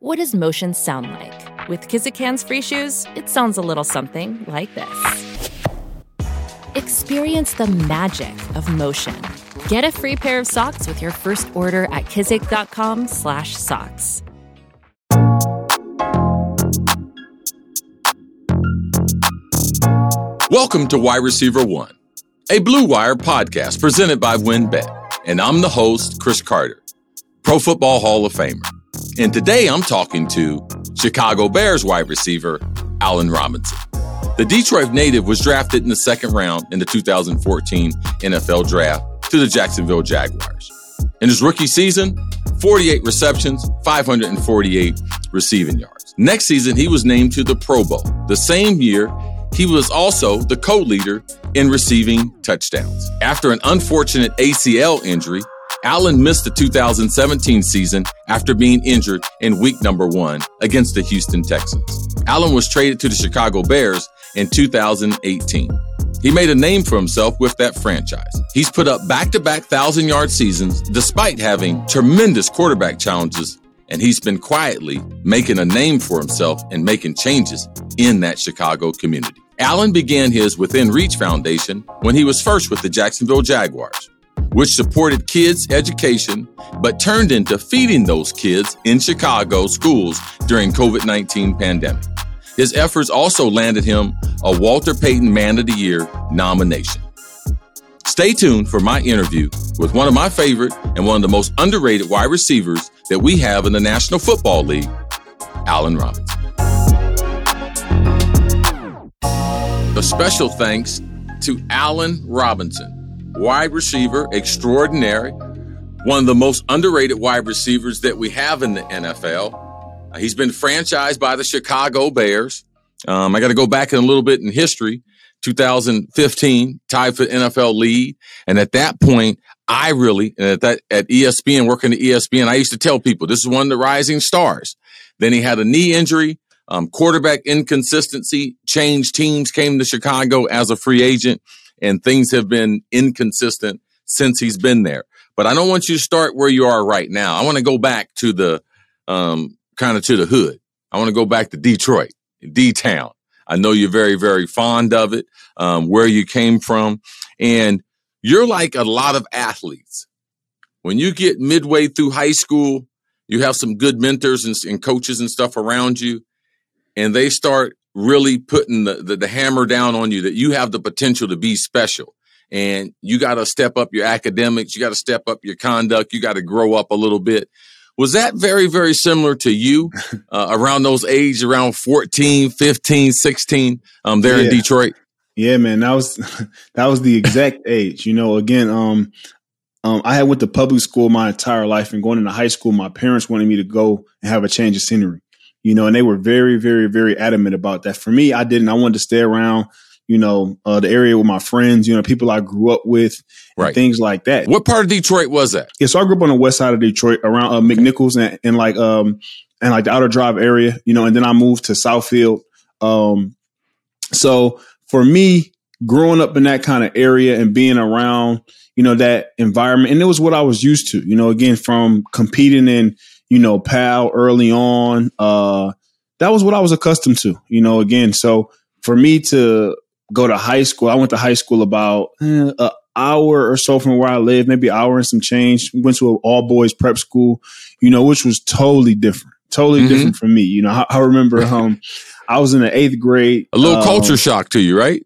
What does motion sound like? With Kizik hands free shoes, it sounds a little something like this. Experience the magic of motion. Get a free pair of socks with your first order at kizik.com/socks. Welcome to Wide Receiver One, a Blue Wire podcast presented by WynnBET, and I'm the host, Cris Carter, Pro Football Hall of Famer. And today I'm talking to Chicago Bears wide receiver Allen Robinson. The Detroit native was drafted in the second round in the 2014 NFL Draft to the Jacksonville Jaguars. In his rookie season, 48 receptions, 548 receiving yards. Next season, he was named to the Pro Bowl. The same year, he was also the co leader in receiving touchdowns. After an unfortunate ACL injury, Allen missed the 2017 season after being injured in week number one against the Houston Texans. Allen was traded to the Chicago Bears in 2018. He made a name for himself with that franchise. He's put up back to back thousand yard seasons despite having tremendous quarterback challenges, and he's been quietly making a name for himself and making changes in that Chicago community. Allen began his Within Reach Foundation when he was first with the Jacksonville Jaguars, which supported kids' education but turned into feeding those kids in Chicago schools during COVID-19 pandemic. His efforts also landed him a Walter Payton Man of the Year nomination. Stay tuned for my interview with one of my favorite and one of the most underrated wide receivers that we have in the National Football League, Allen Robinson. A special thanks to Allen Robinson, wide receiver extraordinary, one of the most underrated wide receivers that we have in the NFL. Uh, he's been franchised by the Chicago Bears. Um, I got to go back in a little bit in history. 2015, tied for NFL lead. And at that point, I really, at that, at ESPN, working at ESPN, I used to tell people this is one of the rising stars. Then he had a knee injury, um, quarterback inconsistency, changed teams, came to Chicago as a free agent, and things have been inconsistent since he's been there. But I don't want you to start where you are right now. I want to go back to the, um, kind of to the hood. I want to go back to Detroit, D Town. I know you're very, very fond of it, um, where you came from. And you're like a lot of athletes. When you get midway through high school, you have some good mentors and, and coaches and stuff around you, and they start really putting the, the, the hammer down on you that you have the potential to be special. And you got to step up your academics, you got to step up your conduct, you got to grow up a little bit. Was that very, very similar to you uh, around those age, around 14, 15, 16, um, there Yeah. in Detroit? Yeah, man, that was that was the exact age. You know, again, um, um, I had went to public school my entire life, and going into high school, my parents wanted me to go and have a change of scenery. You know, and they were very, very, very adamant about that. For me, I didn't. I wanted to stay around. You know, uh, the area with my friends. You know, people I grew up with, and Right. things like that. What part of Detroit was that? Yeah, so I grew up on the west side of Detroit, around uh, McNichols and, and like um and like the outer drive area, you know, and then I moved to Southfield. Um, so for me, growing up in that kind of area and being around, you know, that environment, and it was what I was used to, you know, again from competing in, you know, PAL early on, uh, that was what I was accustomed to, you know, again. So for me to go to high school, I went to high school about eh, a hour or so from where I live, maybe an hour and some change. Went to an all boys prep school, you know, which was totally different, totally Mhm. different from me. You know, I, I remember um, I was in the eighth grade. A little um, culture shock to you, right?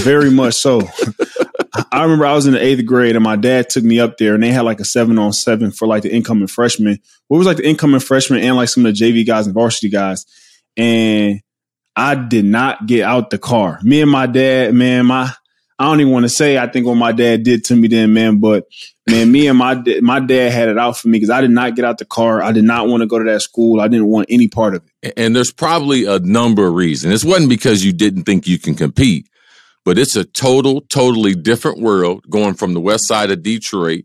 very much so. I remember I was in the eighth grade and my dad took me up there and they had like a seven on seven for like the incoming freshmen. What was like the incoming freshmen and like some of the JV guys and varsity guys. And I did not get out the car. Me and my dad, man, my I don't even want to say I think what my dad did to me then, man, but man, me and my my dad had it out for me because I did not get out the car. I did not want to go to that school. I didn't want any part of it. And there's probably a number of reasons. It wasn't because you didn't think you can compete, but it's a total, totally different world going from the west side of Detroit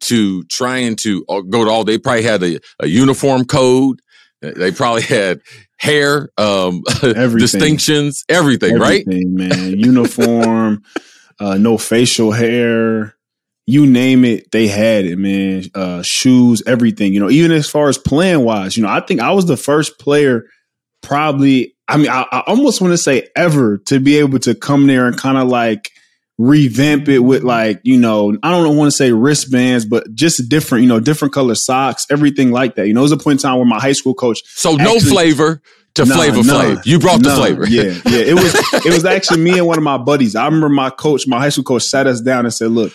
to trying to uh, go to all. They probably had a, a uniform code. They probably had hair, um, Everything. distinctions, everything, right? Man. Uniform, uh, no facial hair. you name it, they had it, man. Uh, shoes, everything, you know, even as far as playing wise, you know, I think I was the first player probably, I mean, I, I almost want to say ever to be able to come there and kind of like revamp it with like, you know, I don't want to say wristbands, but just different, you know, different color socks, everything like that. You know, it was a point in time where my high school coach. So actually, no flavor to nah, flavor nah, flav. You brought nah, the flavor. yeah, yeah. It was it was actually me and one of my buddies. I remember my coach, my high school coach, sat us down and said, "Look,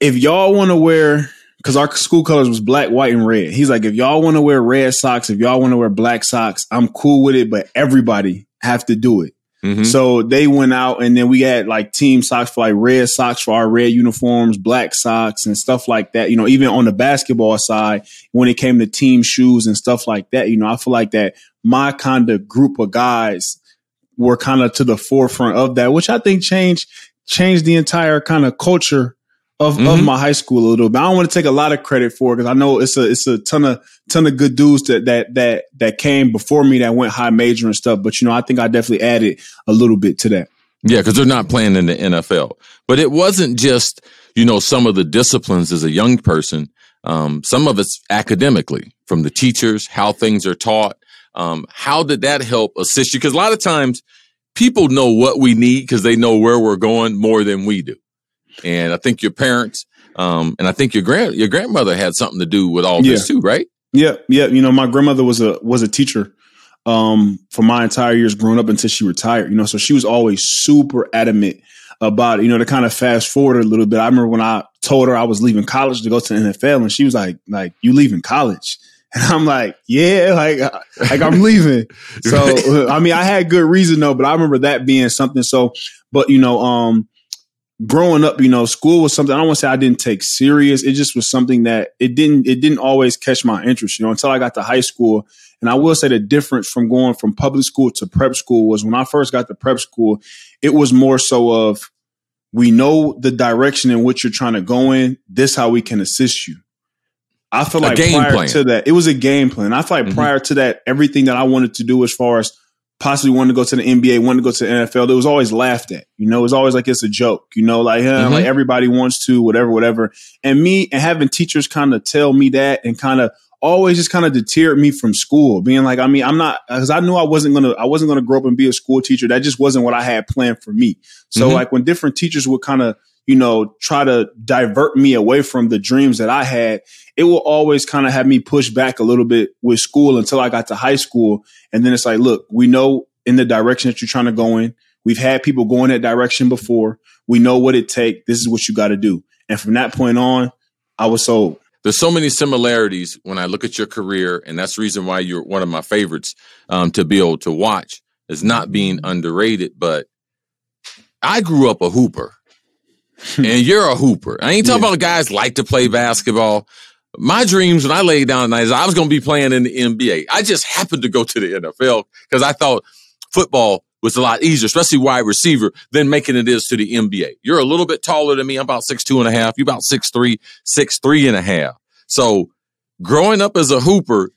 if y'all want to wear." Because our school colors was black, white, and red. He's like, if y'all want to wear red socks, if y'all want to wear black socks, I'm cool with it, but everybody have to do it. Mm-hmm. So they went out and then we had like team socks for like red socks for our red uniforms, black socks and stuff like that. You know, even on the basketball side, when it came to team shoes and stuff like that, you know, I feel like that my kind of group of guys were kind of to the forefront of that, which I think changed changed the entire kind of culture of, mm-hmm. of my high school a little bit. I don't want to take a lot of credit for it because I know it's a it's a ton of ton of good dudes that that that that came before me that went high major and stuff. But you know, I think I definitely added a little bit to that. Yeah, because they're not playing in the NFL. But it wasn't just you know some of the disciplines as a young person. Um, some of it's academically from the teachers, how things are taught. Um, how did that help assist you? Because a lot of times people know what we need because they know where we're going more than we do and I think your parents, um, and I think your grand your grandmother had something to do with all yeah. this too, right? Yeah, yeah. You know, my grandmother was a was a teacher um, for my entire years growing up until she retired. You know, so she was always super adamant about it. You know, to kind of fast forward a little bit. I remember when I told her I was leaving college to go to the NFL, and she was like, "Like you leaving college?" And I'm like, yeah, like, like I'm leaving. So, I mean, I had good reason though, but I remember that being something. So, but you know, um, growing up, you know, school was something I don't want to say I didn't take serious. It just was something that it didn't it didn't always catch my interest, you know, until I got to high school. And I will say the difference from going from public school to prep school was when I first got to prep school, it was more so of we know the direction in which you're trying to go in. This is how we can assist you. I feel like prior plan. to that, it was a game plan. I feel like mm-hmm. prior to that, everything that I wanted to do as far as possibly wanted to go to the NBA, wanted to go to the NFL, it was always laughed at. You know, it was always like it's a joke. You know, like mm-hmm. like everybody wants to, whatever, whatever. And me and having teachers kind of tell me that and kind of always just kind of deterred me from school, being like, I mean, I'm not because I knew I wasn't gonna I wasn't gonna grow up and be a school teacher. That just wasn't what I had planned for me. So mm-hmm. like when different teachers would kind of you know, try to divert me away from the dreams that I had, it will always kind of have me push back a little bit with school until I got to high school. And then it's like, look, we know in the direction that you're trying to go in. We've had people go in that direction before. We know what it takes. This is what you got to do. And from that point on, I was sold. There's so many similarities when I look at your career, and that's the reason why you're one of my favorites um, to be able to watch. Is not being underrated, but I grew up a hooper. and you're a hooper. I ain't talking yeah. about guys like to play basketball. My dreams when I laid down at night is I was going to be playing in the NBA. I just happened to go to the NFL because I thought football was a lot easier, especially wide receiver, than making it is to the NBA. You're a little bit taller than me. I'm about six two and a half. You're about six three, six three and a half. So growing up as a hooper,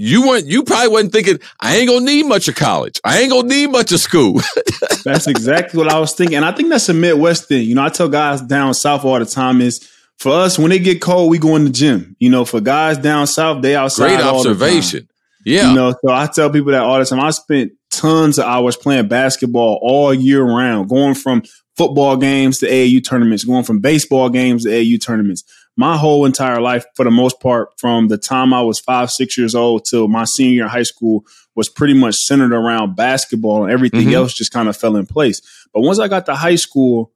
you weren't you probably wasn't thinking, I ain't gonna need much of college. I ain't gonna need much of school. that's exactly what I was thinking. And I think that's a Midwest thing. You know, I tell guys down south all the time is for us, when it get cold, we go in the gym. You know, for guys down south, they outside. Great observation. Yeah. You know, so I tell people that all the time. I spent tons of hours playing basketball all year round, going from football games to AAU tournaments, going from baseball games to AAU tournaments my whole entire life, for the most part, from the time I was five, six years old till my senior year in high school, was pretty much centered around basketball and everything mm-hmm. else just kind of fell in place. But once I got to high school,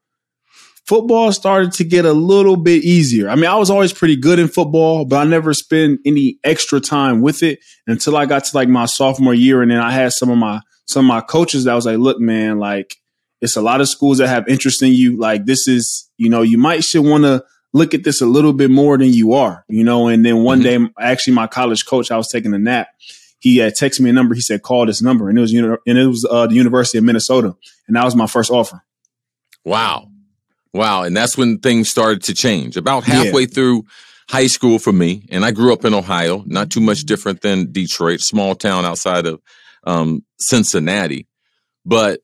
football started to get a little bit easier. I mean, I was always pretty good in football, but I never spent any extra time with it until I got to like my sophomore year. And then I had some of my, some of my coaches that was like, look, man, like it's a lot of schools that have interest in you. Like this is, you know, you might should want to look at this a little bit more than you are, you know. And then one mm-hmm. day, actually, my college coach, I was taking a nap. He had texted me a number. He said, "Call this number," and it was and it was uh, the University of Minnesota, and that was my first offer. Wow, wow! And that's when things started to change. About halfway yeah. through high school for me, and I grew up in Ohio, not too much different than Detroit, small town outside of um, Cincinnati, but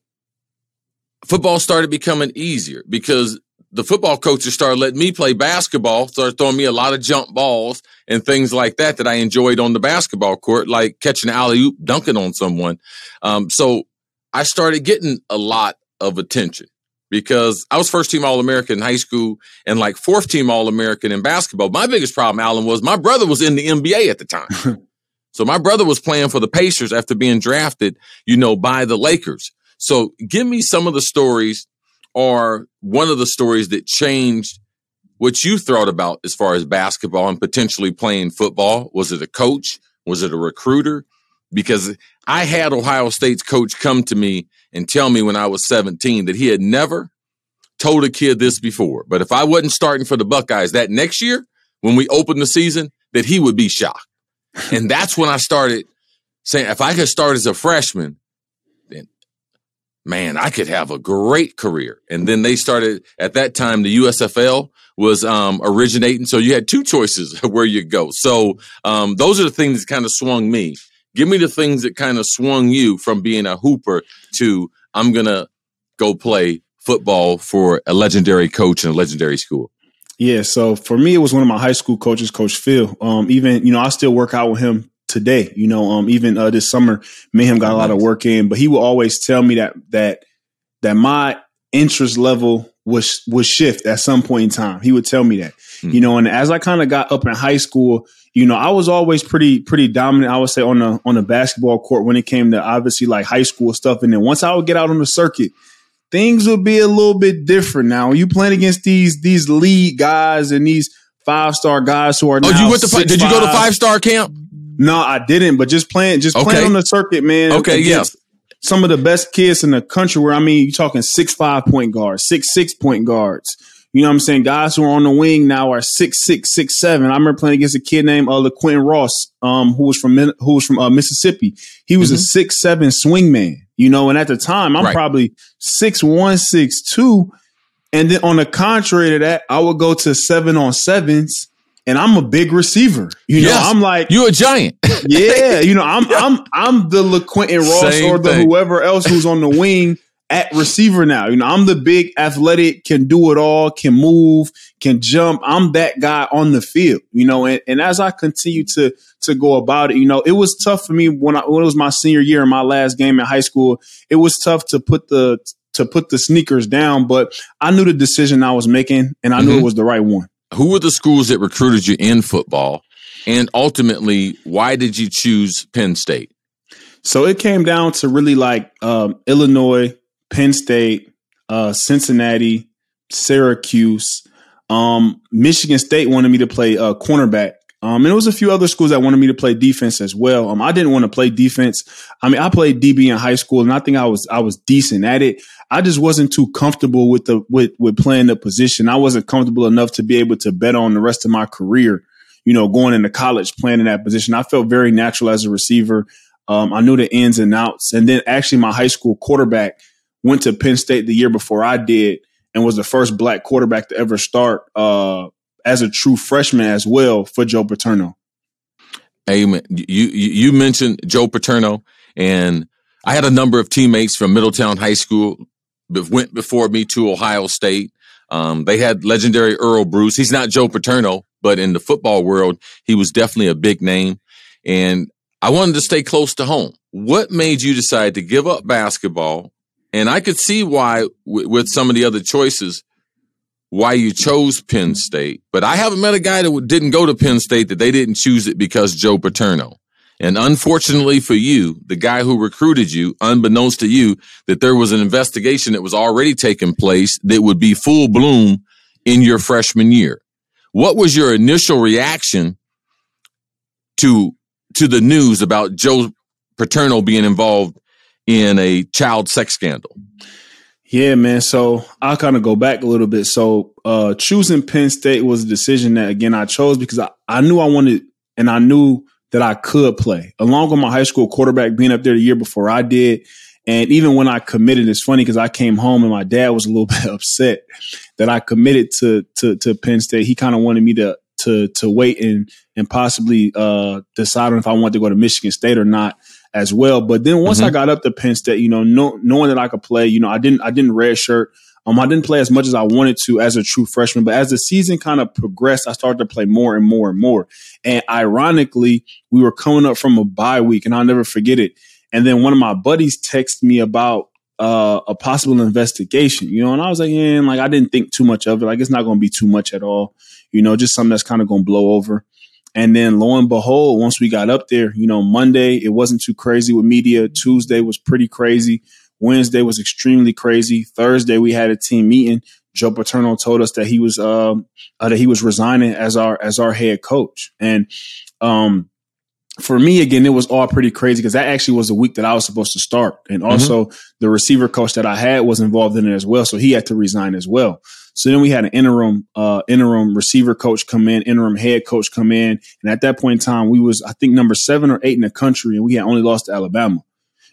football started becoming easier because the football coaches started letting me play basketball, started throwing me a lot of jump balls and things like that that I enjoyed on the basketball court, like catching an alley oop, dunking on someone. Um, so I started getting a lot of attention because I was first team All American in high school and like fourth team All American in basketball. My biggest problem, Allen, was my brother was in the NBA at the time. so my brother was playing for the Pacers after being drafted, you know, by the Lakers. So give me some of the stories or one of the stories that changed what you thought about as far as basketball and potentially playing football? Was it a coach? Was it a recruiter? Because I had Ohio State's coach come to me and tell me when I was 17 that he had never told a kid this before. But if I wasn't starting for the Buckeyes that next year, when we opened the season, that he would be shocked. and that's when I started saying, if I could start as a freshman, man, I could have a great career. And then they started at that time, the USFL was um, originating. So you had two choices where you go. So um, those are the things that kind of swung me. Give me the things that kind of swung you from being a hooper to I'm going to go play football for a legendary coach in a legendary school. Yeah, so for me, it was one of my high school coaches, Coach Phil. Um, even you know, I still work out with him today. You know, um, even uh, this summer, Mayhem got a lot of work in, but he would always tell me that that that my interest level was was shift at some point in time. He would tell me that. Mm. You know, and as I kind of got up in high school, you know, I was always pretty pretty dominant. I would say on the on the basketball court when it came to obviously like high school stuff. And then once I would get out on the circuit, things would be a little bit different. Now you playing against these these lead guys and these five star guys who are. Oh, you went to did you go to five star camp? No, I didn't. But just playing, just okay. playing on the circuit, man. Okay, yeah. Some of the best kids in the country. Where I mean, you're talking six five point guards, six six point guards. You know what I'm saying? Guys who are on the wing now are six six six seven. I remember playing against a kid named uh, LaQuinton Ross, um, who was from who was from uh, Mississippi. He was mm-hmm. a six seven swing man. You know, and at the time, I'm right. probably six one six two. And then on the contrary to that, I would go to seven on sevens and I'm a big receiver. You know, yes, I'm like you a giant. yeah, you know, I'm I'm I'm the LaQuinton Ross Same or the thing. whoever else who's on the wing at receiver now. You know, I'm the big athletic, can do it all, can move, can jump. I'm that guy on the field. You know, and, and as I continue to to go about it, you know, it was tough for me when I when it was my senior year in my last game in high school. It was tough to put the to put the sneakers down, but I knew the decision I was making and I mm-hmm. knew it was the right one who were the schools that recruited you in football? And ultimately, why did you choose Penn State? So it came down to really like um, Illinois, Penn State, uh, Cincinnati, Syracuse. Um, Michigan State wanted me to play uh, cornerback. Um, and there was a few other schools that wanted me to play defense as well. Um, I didn't want to play defense. I mean, I played DB in high school, and I think I was I was decent at it. I just wasn't too comfortable with the with with playing the position. I wasn't comfortable enough to be able to bet on the rest of my career. You know, going into college playing in that position, I felt very natural as a receiver. Um, I knew the ins and outs, and then actually my high school quarterback went to Penn State the year before I did, and was the first black quarterback to ever start uh, as a true freshman as well for Joe Paterno. Amen. You you mentioned Joe Paterno, and I had a number of teammates from Middletown High School went before me to Ohio State. Um, they had legendary Earle Bruce. He's not Joe Paterno, but in the football world, he was definitely a big name. And I wanted to stay close to home. What made you decide to give up basketball? And I could see why, w- with some of the other choices, why you chose Penn State. But I haven't met a guy that didn't go to Penn State that they didn't choose it because Joe Paterno. And unfortunately for you, the guy who recruited you, unbeknownst to you, that there was an investigation that was already taking place that would be full bloom in your freshman year. What was your initial reaction to to the news about Joe Paterno being involved in a child sex scandal? Yeah, man. So I'll kind of go back a little bit. So uh choosing Penn State was a decision that again I chose because I, I knew I wanted and I knew that I could play, along with my high school quarterback being up there the year before I did. And even when I committed, it's funny because I came home and my dad was a little bit upset that I committed to to, to Penn State. He kind of wanted me to to to wait and and possibly uh, decide on if I wanted to go to Michigan State or not as well. But then once mm-hmm. I got up to Penn State, you know, know, knowing that I could play, you know, I didn't I didn't redshirt. Um, I didn't play as much as I wanted to as a true freshman, but as the season kind of progressed, I started to play more and more and more. And ironically, we were coming up from a bye week, and I'll never forget it. And then one of my buddies texted me about uh, a possible investigation, you know, and I was like, yeah, like I didn't think too much of it. Like it's not going to be too much at all, you know, just something that's kind of going to blow over. And then lo and behold, once we got up there, you know, Monday, it wasn't too crazy with media. Tuesday was pretty crazy. Wednesday was extremely crazy. Thursday, we had a team meeting. Joe Paterno told us that he was, um, uh, that he was resigning as our, as our head coach. And, um, for me, again, it was all pretty crazy because that actually was the week that I was supposed to start. And mm-hmm. also mm-hmm. the receiver coach that I had was involved in it as well. So he had to resign as well. So then we had an interim, uh, interim receiver coach come in, interim head coach come in. And at that point in time, we was, I think number seven or eight in the country and we had only lost to Alabama.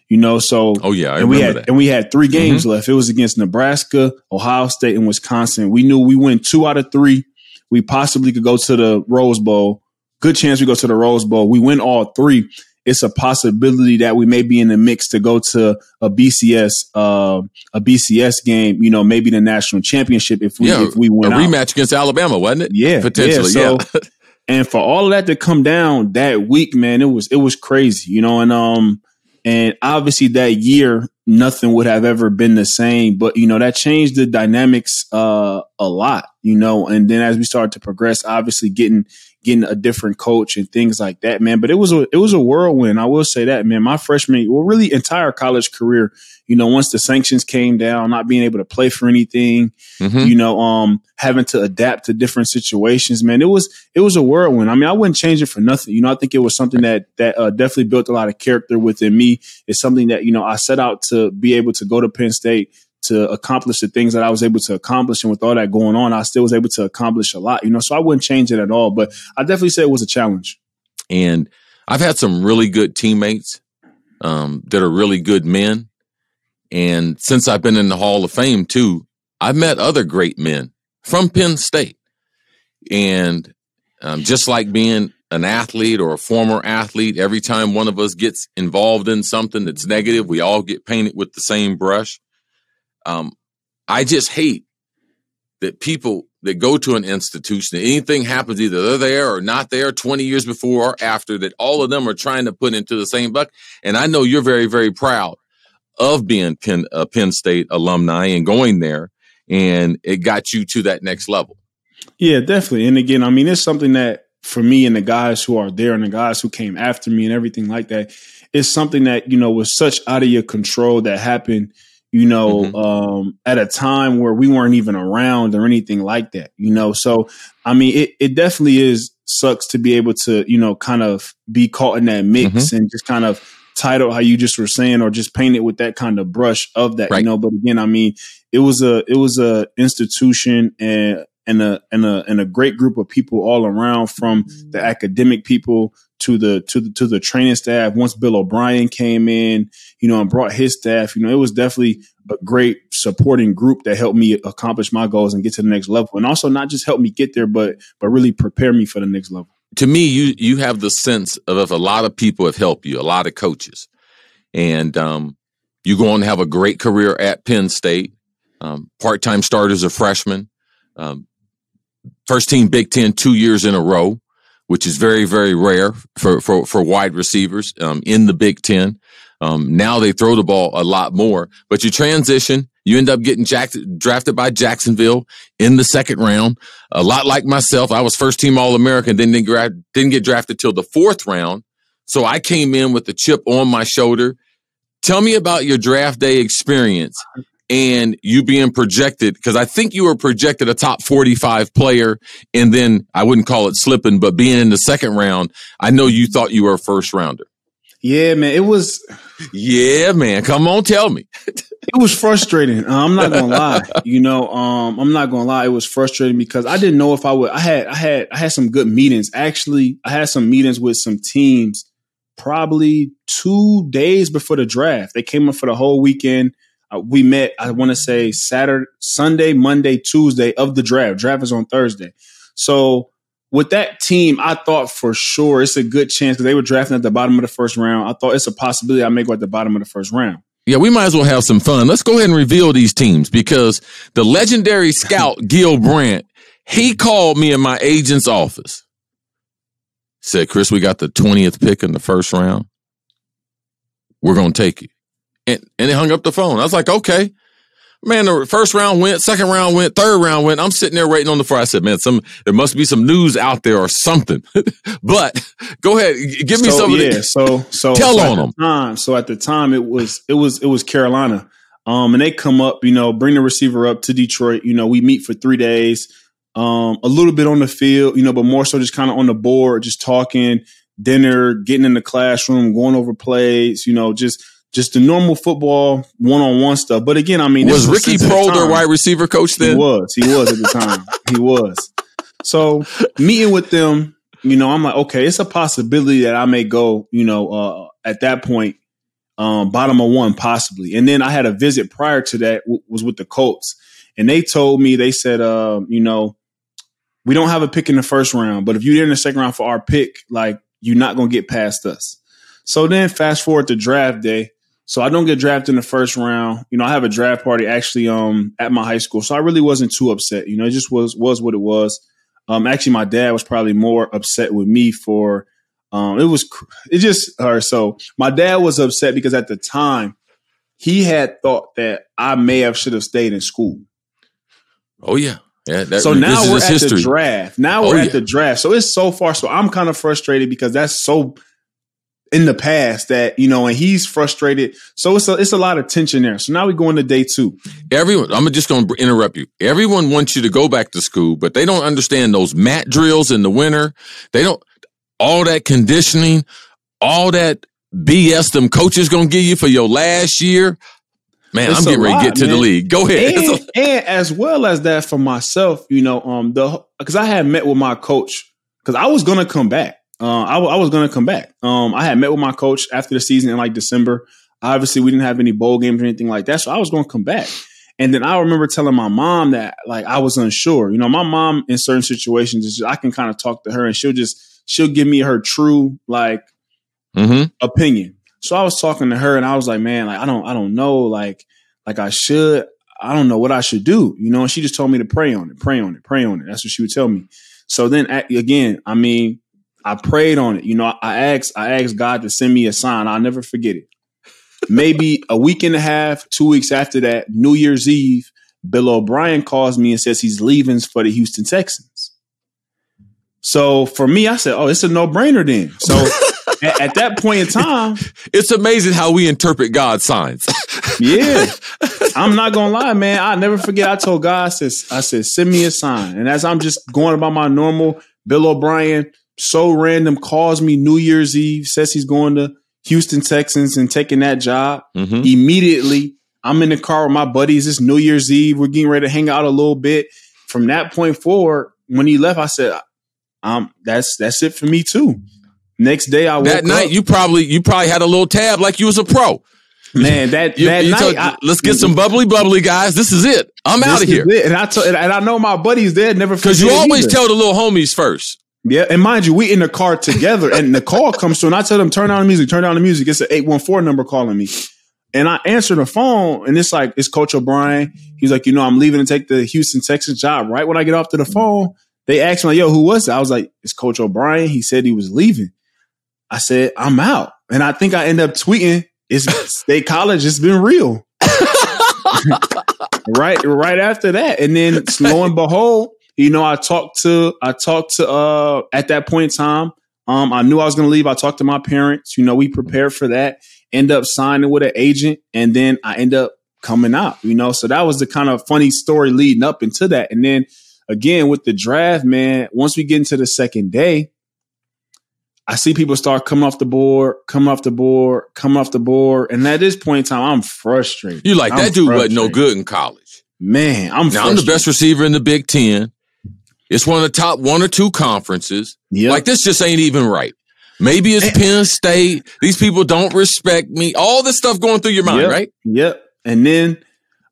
You know, so oh yeah, I and we had that. and we had three games mm-hmm. left. It was against Nebraska, Ohio State, and Wisconsin. We knew we win two out of three. We possibly could go to the Rose Bowl. Good chance we go to the Rose Bowl. We win all three it's a possibility that we may be in the mix to go to a BCS uh, a BCS game. You know, maybe the national championship if we yeah, if we win a rematch against Alabama, wasn't it? Yeah, potentially. Yeah. So, yeah. and for all of that to come down that week, man, it was it was crazy. You know, and um and obviously that year nothing would have ever been the same. But you know that changed the dynamics uh, a lot. You know, and then as we started to progress, obviously getting getting a different coach and things like that, man. But it was a it was a whirlwind. I will say that, man. My freshman, well, really entire college career, you know, once the sanctions came down, not being able to play for anything, mm-hmm. you know, um, having to adapt to different situations, man. It was it was a whirlwind. I mean, I wouldn't change it for nothing. You know, I think it was something that that uh, definitely built a lot of character within me. It's something that you know I set out to be able to go to Penn State to accomplish the things that I was able to accomplish. And with all that going on, I still was able to accomplish a lot, you know, so I wouldn't change it at all. But I definitely say it was a challenge. And I've had some really good teammates um, that are really good men. And since I've been in the Hall of Fame too, I've met other great men from Penn State. And um, just like being an athlete or a former athlete, every time one of us gets involved in something that's negative, we all get painted with the same brush. Um, I just hate that people that go to an institution, anything happens, either they're there or not there 20 years before or after, that all of them are trying to put into the same bucket. And I know you're very, very proud of being Penn, a Penn State alumni and going there, and it got you to that next level. Yeah, definitely. And again, I mean, it's something that for me and the guys who are there and the guys who came after me and everything like that, it's something that, you know, was such out of your control that happened – you know, mm-hmm. um, at a time where we weren't even around or anything like that, you know. So, I mean, it, it definitely is sucks to be able to, you know, kind of be caught in that mix mm-hmm. and just kind of title how you just were saying or just paint it with that kind of brush of that, right. you know. But again, I mean, it was a it was a institution and and a and a and a great group of people all around from the academic people to the to the to the training staff. Once Bill O'Brien came in, you know, and brought his staff, you know, it was definitely a great supporting group that helped me accomplish my goals and get to the next level. And also not just help me get there, but but really prepare me for the next level. To me, you you have the sense of if a lot of people have helped you, a lot of coaches, and um, you go on to have a great career at Penn State. Um, Part time starters a freshman. Um, first team Big Ten two years in a row which is very, very rare for, for, for wide receivers um, in the Big Ten. Um, now they throw the ball a lot more, but you transition, you end up getting jack- drafted by Jacksonville in the second round. A lot like myself, I was first team All American, then didn't, gra- didn't get drafted till the fourth round. So I came in with the chip on my shoulder. Tell me about your draft day experience and you being projected because I think you were projected a top 45 player and then I wouldn't call it slipping, but being in the second round, I know you thought you were a first rounder. Yeah, man, it was. Yeah, man, come on, tell me. it was frustrating. Uh, I'm not gonna lie. You know, um, I'm not gonna lie. It was frustrating because I didn't know if I would. I had, I had, I had some good meetings. Actually, I had some meetings with some teams probably two days before the draft. They came up for the whole weekend uh, we met, I want to say Saturday, Sunday, Monday, Tuesday of the draft. Draft is on Thursday. So with that team, I thought for sure it's a good chance because they were drafting at the bottom of the first round. I thought it's a possibility I may go at the bottom of the first round. Yeah, we might as well have some fun. Let's go ahead and reveal these teams because the legendary scout Gil Brandt, he called me in my agent's office. Said, Cris, we got the 20th pick in the first round. We're going to take you. And, and he hung up the phone. I was like, okay. Man, the first round went, second round went, third round went. I'm sitting there waiting on the floor. I said, man, some there must be some news out there or something. but go ahead, give me so, some. Yeah, so so tell so on them. The time, so at the time, it was it was it was Carolina, um, and they come up, you know, bring the receiver up to Detroit. You know, we meet for three days, um, a little bit on the field, you know, but more so just kind of on the board, just talking, dinner, getting in the classroom, going over plays, you know, just just the normal football one on one stuff. But again, I mean, was Ricky Proehl their wide receiver coach then? He was. He was at the time. he was. So meeting with them, you know, I'm like, okay, it's a possibility that I may go, you know, uh, at that point, um, bottom of one possibly. And then I had a visit prior to that w- was with the Colts, and they told me they said, uh, you know, we don't have a pick in the first round, but if you're in the second round for our pick, like you're not gonna get past us. So then fast forward to draft day. So I don't get drafted in the first round. You know, I have a draft party actually um at my high school. So I really wasn't too upset. You know, it just was was what it was. Um actually my dad was probably more upset with me for um it was it just or so my dad was upset because at the time he had thought that I may have should have stayed in school. Oh yeah. Yeah, that, so now we're at history. the draft. Now we're oh, at yeah. the draft. So it's so far. So I'm kind of frustrated because that's so in the past that you know, and he's frustrated. So it's a it's a lot of tension there. So now we go into day two. Everyone, I'm just going to interrupt you. Everyone wants you to go back to school, but they don't understand those mat drills in the winter. They don't all that conditioning, all that BS them coaches going to give you for your last year. Man, it's I'm getting ready to get to man. the league. Go ahead. And, and, as well as that for myself, you know, um, the because I had met with my coach because I was gonna come back. Uh, I, I, was going to come back. Um, I had met with my coach after the season in like December. Obviously, we didn't have any bowl games or anything like that, so I was going to come back. And then I remember telling my mom that like I was unsure. You know, my mom in certain situations, just, I can kind of talk to her and she'll just she'll give me her true like mm-hmm. opinion. So I was talking to her and I was like, man, like I don't I don't know like like I should I don't know what I should do. You know, and she just told me to pray on it, pray on it, pray on it. That's what she would tell me. So then again, I mean, I prayed on it. You know, I asked I asked God to send me a sign. I'll never forget it. Maybe a week and a half, two weeks after that, New Year's Eve, Bill O'Brien calls me and says he's leaving for the Houston Texans. So for me, I said, "Oh, it's a no brainer then." So at, at, that point in time, it's amazing how we interpret God's signs. yeah, I'm not gonna lie, man. I never forget. I told God, I said, "I said, send me a sign." And as I'm just going about my normal, Bill O'Brien so random calls me New Year's Eve, says he's going to Houston Texans and taking that job. Mm-hmm. Immediately, I'm in the car with my buddies. It's New Year's Eve. We're getting ready to hang out a little bit. From that point forward, when he left, I said, um, that's that's it for me too. Next day I woke That night up, you probably you probably had a little tab like you was a pro. Man, that you, that you night, told, I, let's get some bubbly, bubbly guys. This is it. I'm out of here. It. And I t- and I know my buddies there never because you always either. tell the little homies first. Yeah, and mind you, we in the car together, and the call comes through, and I tell them turn down the music, turn down the music. It's an eight one four number calling me, and I answer the phone, and it's like it's Coach O'Brien. He's like, you know, I'm leaving to take the Houston Texans job. Right when I get off to the phone, they asked me like, yo, who was it? I was like, it's Coach O'Brien. He said he was leaving. I said, I'm out, and I think I end up tweeting, "It's State College. It's been real." right, right after that, and then lo and behold you know, I talked to I talked to uh at that point in time. Um, I knew I was gonna leave. I talked to my parents. You know, we prepared for that. End up signing with an agent, and then I end up coming out. You know, so that was the kind of funny story leading up into that. And then again with the draft, man. Once we get into the second day, I see people start coming off the board, coming off the board, coming off the board, and at this point in time, I'm frustrated. You like I'm that dude wasn't no good in college. Man, I'm. Now, I'm the best receiver in the Big Ten. It's one of the top one or two conferences. Yep. Like this just ain't even right. Maybe it's and, Penn State. These people don't respect me. All this stuff going through your mind, yep, right? Yep. And then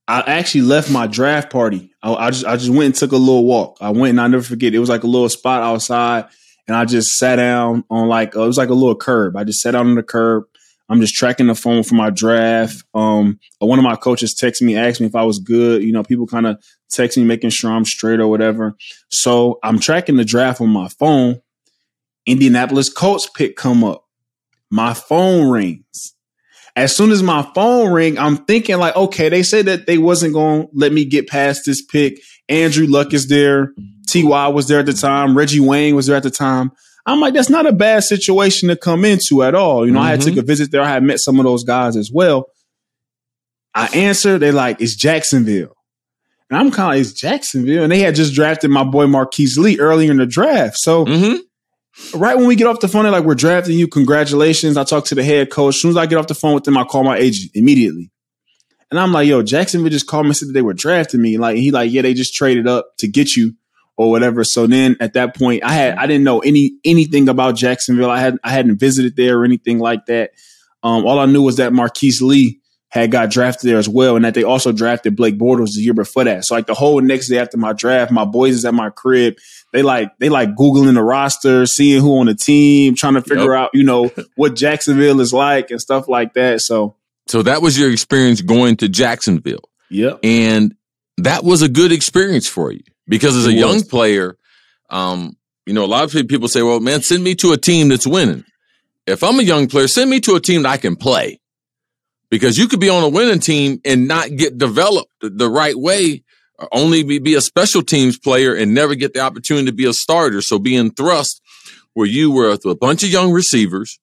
I actually left my draft party. I, I, just I just went and took a little walk. I went and I never forget. It was like a little spot outside, and I just sat down on like uh, it was like a little curb. I just sat down on the curb. I'm just tracking the phone for my draft. Um, one of my coaches texted me, asked me if I was good. You know, people kind of text me, making sure I'm straight or whatever. So I'm tracking the draft on my phone. Indianapolis Colts pick come up. My phone rings. As soon as my phone ring, I'm thinking like, okay, they said that they wasn't going to let me get past this pick. Andrew Luck is there. T.Y. was there at the time. Reggie Wayne was there at the time. I'm like, that's not a bad situation to come into at all. You know, mm-hmm. I had took a visit there. I had met some of those guys as well. I answer, They're like, it's Jacksonville. And I'm kind of like, it's Jacksonville. And they had just drafted my boy Marquise Lee earlier in the draft. So mm-hmm. right when we get off the phone, they're like, we're drafting you. Congratulations. I talk to the head coach. As soon as I get off the phone with them, I call my agent immediately. And I'm like, yo, Jacksonville just called me and said that they were drafting me. Like, he like, yeah, they just traded up to get you or whatever. So then at that point, I had I didn't know any anything about Jacksonville. I had I hadn't visited there or anything like that. Um, all I knew was that Marquise Lee had got drafted there as well, and that they also drafted Blake Bortles the year before that. So like the whole next day after my draft, my boys is at my crib. They like they like googling the roster, seeing who on the team, trying to figure yep. out you know what Jacksonville is like and stuff like that. So so that was your experience going to Jacksonville. Yep. And that was a good experience for you because as a young player, um, you know, a lot of people say, well, man, send me to a team that's winning. If I'm a young player, send me to a team that I can play because you could be on a winning team and not get developed the right way, or only be, be a special teams player and never get the opportunity to be a starter. So being thrust where you were with a bunch of young receivers,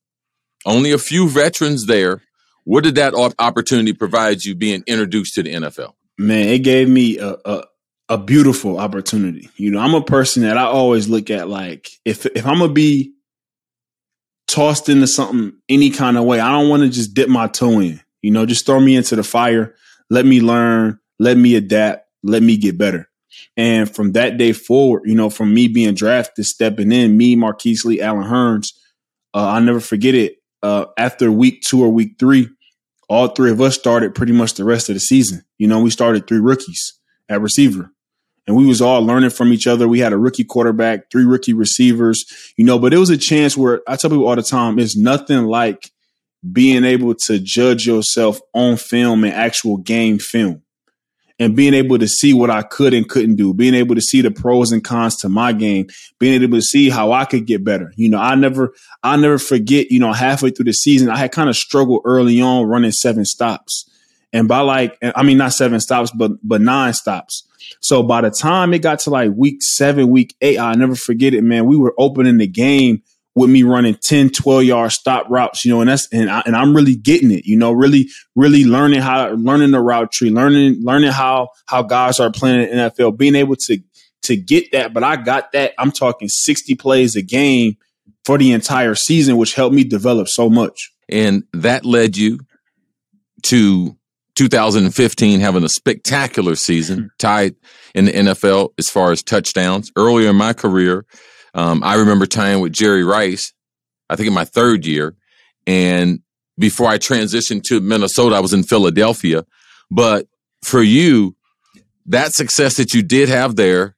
only a few veterans there. What did that opportunity provide you being introduced to the NFL? Man, it gave me a, a a beautiful opportunity. You know, I'm a person that I always look at like if if I'm gonna be tossed into something any kind of way, I don't want to just dip my toe in. You know, just throw me into the fire, let me learn, let me adapt, let me get better. And from that day forward, you know, from me being drafted, stepping in, me, Marquise Lee, Allen Hurns, uh, I'll never forget it. Uh, after week two or week three, all three of us started pretty much the rest of the season. You know, we started three rookies at receiver and we was all learning from each other. We had a rookie quarterback, three rookie receivers, you know, but it was a chance where I tell people all the time, it's nothing like being able to judge yourself on film and actual game film and being able to see what I could and couldn't do, being able to see the pros and cons to my game, being able to see how I could get better. You know, I never, I never forget, you know, halfway through the season, I had kind of struggled early on running seven stops. And by like, I mean, not seven stops, but, but nine stops. So by the time it got to like week seven, week eight, I'll never forget it, man. We were opening the game with me running 10, 12 yard stop routes, you know, and that's, and, I, and I'm really getting it, you know, really, really learning how, learning the route tree, learning, learning how, how guys are playing in NFL, being able to, to get that. But I got that. I'm talking 60 plays a game for the entire season, which helped me develop so much. And that led you to 2015 having a spectacular season, hmm. tied in the NFL as far as touchdowns. Earlier in my career, um, I remember tying with Jerry Rice, I think in my third year. And before I transitioned to Minnesota, I was in Philadelphia. But for you, that success that you did have there,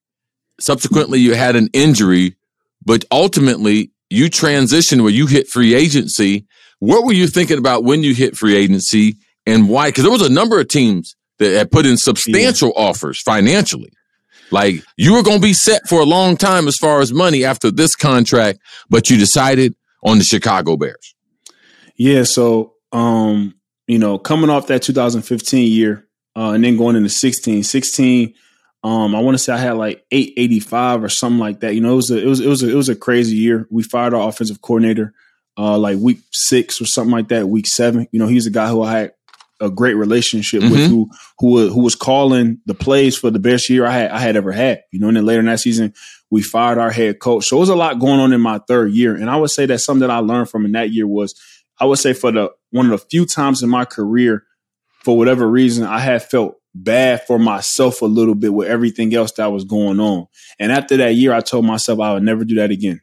subsequently you had an injury, but ultimately you transitioned where you hit free agency. What were you thinking about when you hit free agency? And why? Because there was a number of teams that had put in substantial yeah. offers financially. Like you were going to be set for a long time as far as money after this contract, but you decided on the Chicago Bears. Yeah. So, um, you know, coming off that 2015 year, uh, and then going into 16, 16, um, I want to say I had like 885 or something like that. You know, it was a, it was, it was a, it was a crazy year. We fired our offensive coordinator, uh, like week six or something like that, week seven. You know, he's a guy who I had a great relationship mm-hmm. with who who who was calling the plays for the best year I had I had ever had. You know, and then later in that season, we fired our head coach. So it was a lot going on in my third year. And I would say that something that I learned from in that year was I would say for the one of the few times in my career, for whatever reason, I had felt bad for myself a little bit with everything else that was going on. And after that year, I told myself I would never do that again.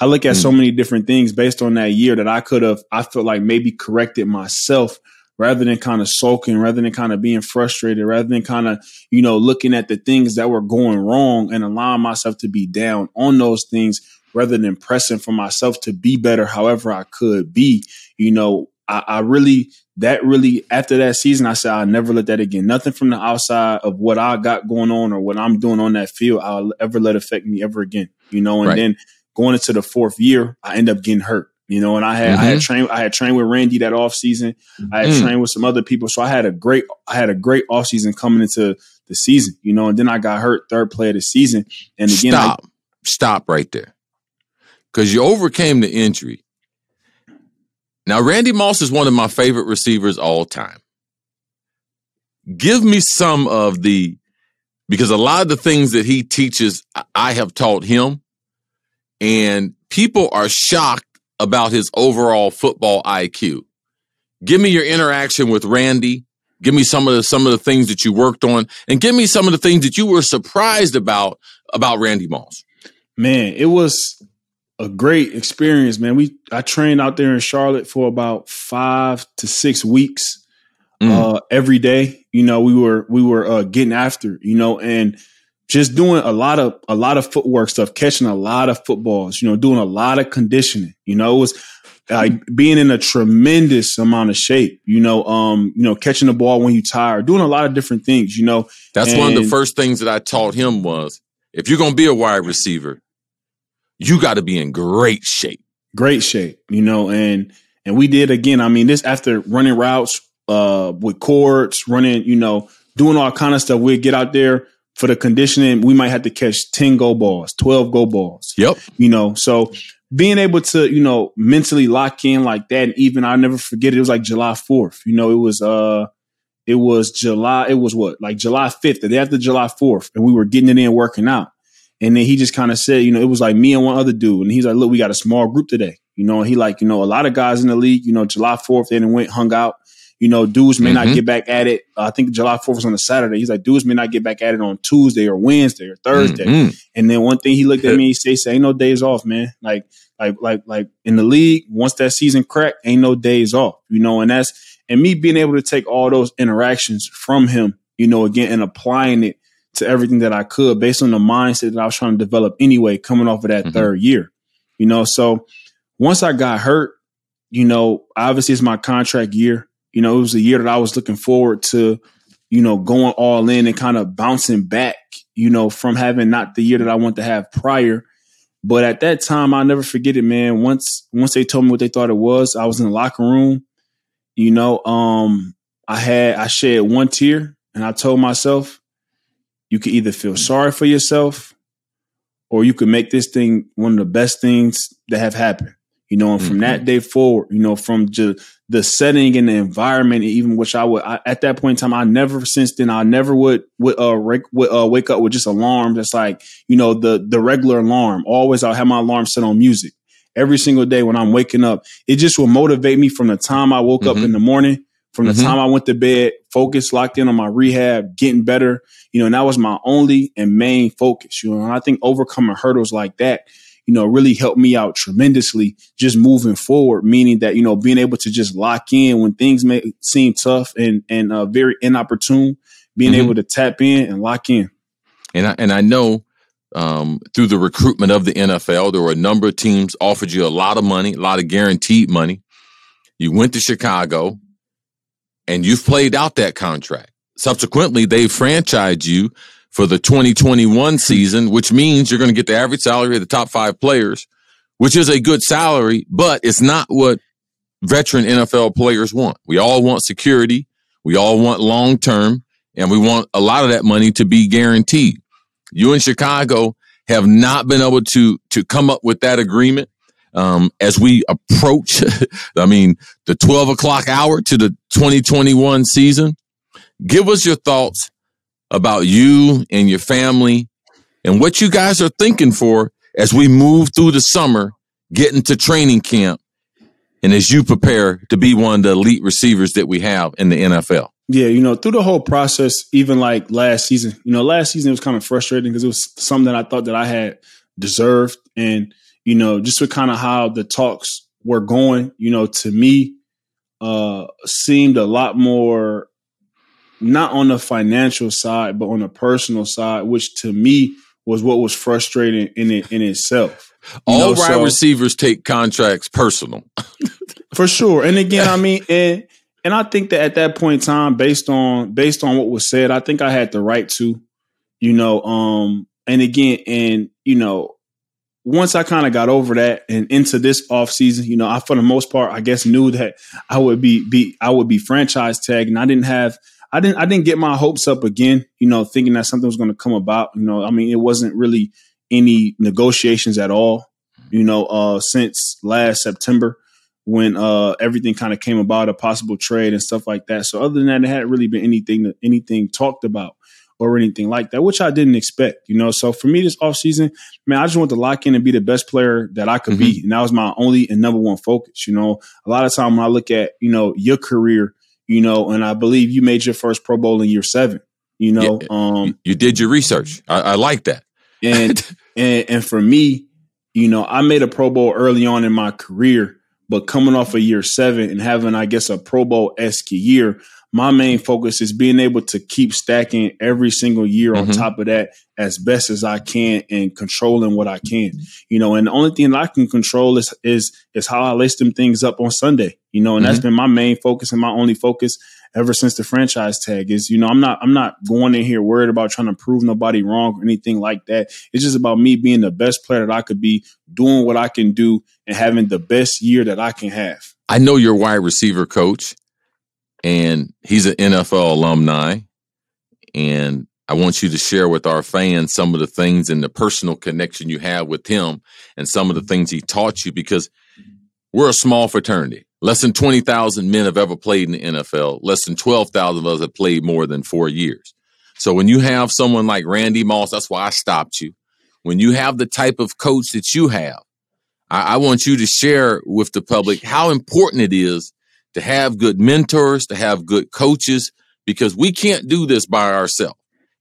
I look at mm. so many different things based on that year that I could have, I felt like maybe corrected myself rather than kind of sulking, rather than kind of being frustrated, rather than kind of, you know, looking at the things that were going wrong and allowing myself to be down on those things rather than pressing for myself to be better however I could be, you know, I, I really that really after that season, I said I'll never let that again. Nothing from the outside of what I got going on or what I'm doing on that field, I'll ever let affect me ever again. You know, and right. then going into the fourth year, I end up getting hurt. You know, and I had mm-hmm. I had mm-hmm. trained I had trained with Randy that off season. I had mm. trained with some other people. So I had a great I had a great off season coming into the season, you know, and then I got hurt third play of the season. And again Stop. I, Stop right there. Cause you overcame the injury. Now, Randy Moss is one of my favorite receivers all time. Give me some of the because a lot of the things that he teaches, I have taught him. And people are shocked about his overall football IQ. Give me your interaction with Randy. Give me some of the some of the things that you worked on, and give me some of the things that you were surprised about about Randy Moss. Man, it was a great experience, man. We I trained out there in Charlotte for about five to six weeks, mm. uh, every day. You know, we were we were uh, getting after, you know, and just doing a lot of a lot of footwork stuff, catching a lot of footballs, you know, doing a lot of conditioning. You know, it was like being in a tremendous amount of shape, you know, um, you know, catching the ball when you tired, doing a lot of different things, you know. That's and one of the first things that I taught him was if you're gonna be a wide receiver, you got to be in great shape. Great shape, you know, and and we did again. I mean, this after running routes uh with cords, running, you know, doing all kind of stuff. We'd get out there for the conditioning, we might have to catch 10 go balls, 12 go balls. Yep. You know, so being able to, you know, mentally lock in like that, and even I'll never forget it, it was like July 4th. You know, it was uh it was July, it was what, like July 5th, the day after July 4th, and we were getting it in working out. And then he just kind of said, you know, it was like me and one other dude. And he's like, look, we got a small group today. You know, and he like, you know, a lot of guys in the league, you know, July 4th, they went, hung out. You know, dudes may mm-hmm. not get back at it. I think July 4th was on a Saturday. He's like, dudes may not get back at it on Tuesday or Wednesday or Thursday. Mm-hmm. And then one thing he looked at me, he said, say, ain't no days off, man. Like, like, like, like in the league, once that season cracked, ain't no days off, you know, and that's, and me being able to take all those interactions from him, you know, again, and applying it to everything that I could based on the mindset that I was trying to develop anyway, coming off of that mm-hmm. third year, you know, so once I got hurt, you know, obviously it's my contract year. You know, it was a year that I was looking forward to, you know, going all in and kind of bouncing back, you know, from having not the year that I want to have prior. But at that time, I'll never forget it, man. Once once they told me what they thought it was, I was in the locker room. You know, um, I had I shed one tear and I told myself, you could either feel sorry for yourself or you could make this thing one of the best things that have happened. You know, and from mm-hmm. that day forward, you know, from just the setting and the environment, even which I would I, at that point in time, I never since then I never would would uh, would, uh, wake up with just alarms. that's like you know the the regular alarm. Always I'll have my alarm set on music every single day when I'm waking up. It just will motivate me from the time I woke mm-hmm. up in the morning, from the mm-hmm. time I went to bed, focused, locked in on my rehab, getting better. You know, and that was my only and main focus. You know, and I think overcoming hurdles like that you know, really helped me out tremendously just moving forward, meaning that, you know, being able to just lock in when things may seem tough and, and uh, very inopportune, being mm-hmm. able to tap in and lock in. And I, and I know um, through the recruitment of the NFL, there were a number of teams offered you a lot of money, a lot of guaranteed money. You went to Chicago and you've played out that contract. Subsequently, they franchised you for the 2021 season, which means you're going to get the average salary of the top five players, which is a good salary, but it's not what veteran NFL players want. We all want security. We all want long term and we want a lot of that money to be guaranteed. You in Chicago have not been able to, to come up with that agreement. Um, as we approach, I mean, the 12 o'clock hour to the 2021 season, give us your thoughts about you and your family and what you guys are thinking for as we move through the summer, getting to training camp, and as you prepare to be one of the elite receivers that we have in the NFL. Yeah, you know, through the whole process, even like last season, you know, last season it was kind of frustrating because it was something that I thought that I had deserved. And, you know, just with kind of how the talks were going, you know, to me, uh, seemed a lot more not on the financial side, but on the personal side, which to me was what was frustrating in it in itself. You All know, wide so, receivers take contracts personal. For sure. And again, I mean, and and I think that at that point in time, based on based on what was said, I think I had the right to, you know, um, and again, and you know, once I kind of got over that and into this off season, you know, I for the most part, I guess knew that I would be be I would be franchise tagged, and I didn't have I didn't I didn't get my hopes up again, you know, thinking that something was going to come about. You know, I mean, it wasn't really any negotiations at all, you know, uh, since last September when uh, everything kind of came about, a possible trade and stuff like that. So other than that, it hadn't really been anything anything talked about or anything like that, which I didn't expect, you know. So for me this offseason, man, I just want to lock in and be the best player that I could mm-hmm. be. And that was my only and number one focus. You know, a lot of time when I look at, you know, your career, you know, and I believe you made your first Pro Bowl in year seven. You know, yeah, um you did your research. I, I like that. And and and for me, you know, I made a Pro Bowl early on in my career, but coming off of year seven and having, I guess, a Pro Bowl esque year, my main focus is being able to keep stacking every single year mm-hmm. on top of that as best as I can and controlling what I can. You know, and the only thing I can control is is is how I lace them things up on Sunday. You know, and mm-hmm. that's been my main focus and my only focus ever since the franchise tag is, you know, I'm not I'm not going in here worried about trying to prove nobody wrong or anything like that. It's just about me being the best player that I could be, doing what I can do and having the best year that I can have. I know you're wide receiver coach and he's an NFL alumni. And I want you to share with our fans some of the things and the personal connection you have with him and some of the things he taught you because we're a small fraternity. Less than 20,000 men have ever played in the NFL. Less than 12,000 of us have played more than four years. So when you have someone like Randy Moss, that's why I stopped you. When you have the type of coach that you have, I, I want you to share with the public how important it is to have good mentors, to have good coaches, because we can't do this by ourselves.